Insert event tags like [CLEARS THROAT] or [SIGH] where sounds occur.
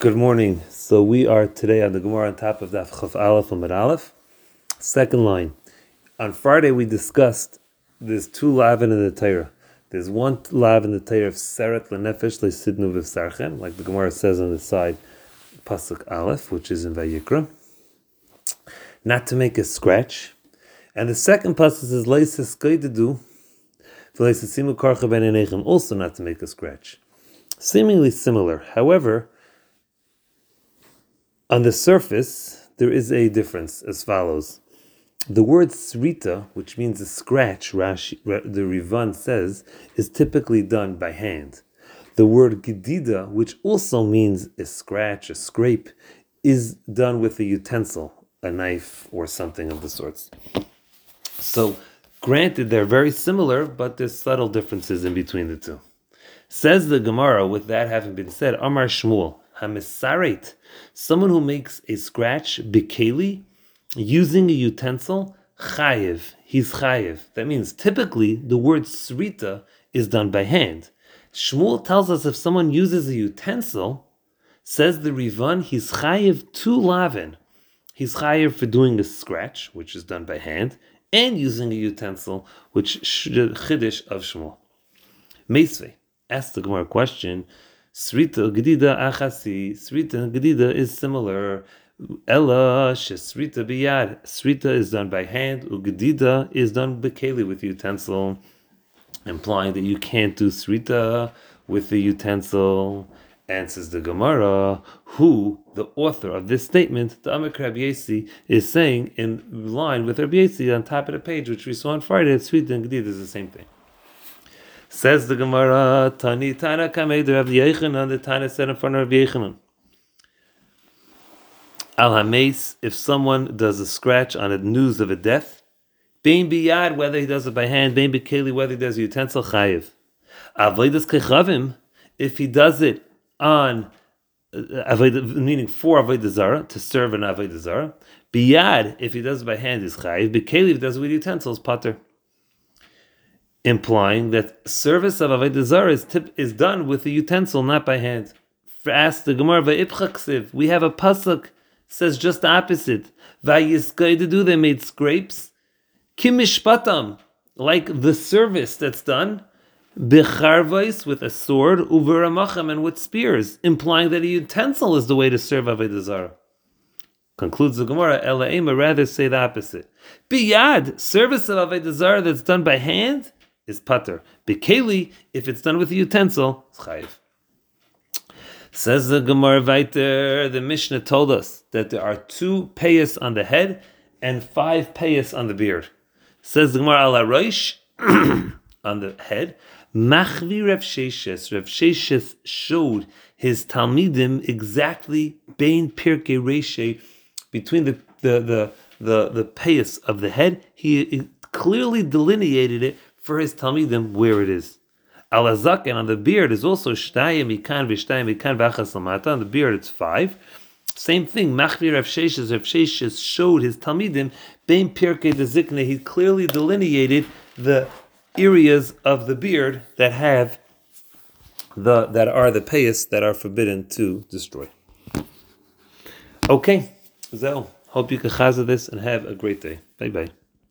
Good morning. So we are today on the Gemara on top of Daf Chaf Aleph and Aleph. Second line. On Friday we discussed there's two lavin in the Torah. There's one lav in the Torah of Seret Lenefesh Lesidnu V'Sarchen, like the Gemara says on the side, Pasuk Aleph, which is in Vayikra. Not to make a scratch. And the second pasuk says Leisa Skaidedu V'Leisa Karcha Ben also not to make a scratch. Seemingly similar. However, on the surface, there is a difference as follows. The word srita, which means a scratch, Rashi, the Rivan says, is typically done by hand. The word gedida, which also means a scratch, a scrape, is done with a utensil, a knife or something of the sorts. So, granted, they're very similar, but there's subtle differences in between the two. Says the Gemara, with that having been said, Amar Shmuel, Hamisaret, someone who makes a scratch, bikeli, using a utensil, chayiv, he's chayiv. That means typically the word srita is done by hand. Shmuel tells us if someone uses a utensil, says the Rivan, he's chayiv to lavin. He's chayiv for doing a scratch, which is done by hand, and using a utensil, which chiddush of Shmuel. Meisvei asked the Gemara question. Srita Gedida Achasi. Srita Gedida is similar. Ella Shesrita Biyad. Srita is done by hand. Ugedida is done bekeli with utensil, implying that you can't do Srita with the utensil. Answers the Gemara, who the author of this statement, the Amak Rabbi is saying in line with Rabbi Yesi on top of the page, which we saw on Friday. Srita and Gedida is the same thing. Says the Gemara, Tani Tana Kamed Rav Yochanan, the Tana said in front of Rav Yochanan. Al Hames, if someone does a scratch on the news of a death, Bein Biyad, whether he does it by hand, Bein Bikeli, whether he does a utensil chayiv. Avodas Kochavim, if he does it on, uh, meaning for Avodah Zara, to serve an Avodah Zara, Biyad, if he does it by hand, is chayiv. Bikeli, if he does it with utensils, pater implying that service of Avodah Zarah is, tip, is done with a utensil, not by hand. Ask the Gemara, we have a pasuk says just the opposite. do they made scrapes. Kimishpatam, like the service that's done. Becharvais with a sword, uveramacham and with spears, implying that a utensil is the way to serve Avodah Zarah. Concludes the Gemara, Ela rather say the opposite. Biyad, service of Avodah Zarah that's done by hand, is pater. Bekeli, if it's done with a utensil, it's chayiv. Says the Gemara Viter, the Mishnah told us that there are two payas on the head and five payas on the beard. Says the Gemara ala Roish, [CLEARS THROAT] on the head, Machvi Rev Sheshes. Rev Sheshes showed his Talmidim exactly Pirke Reshe, between the, the, the, the, the payas of the head. He clearly delineated it for his Talmidim where it is. Al and on the beard is also shtayim ikan v'shtayim ikan v'achas lamata. On the beard it's five. Same thing. Machvi Rav Sheshes. Sheshes showed his Talmidim bein pirkei dezikne. He clearly delineated the areas of the beard that have the that are the payas that are forbidden to destroy. Okay, Zel. Hope you can chazah this and have a great day. Bye bye.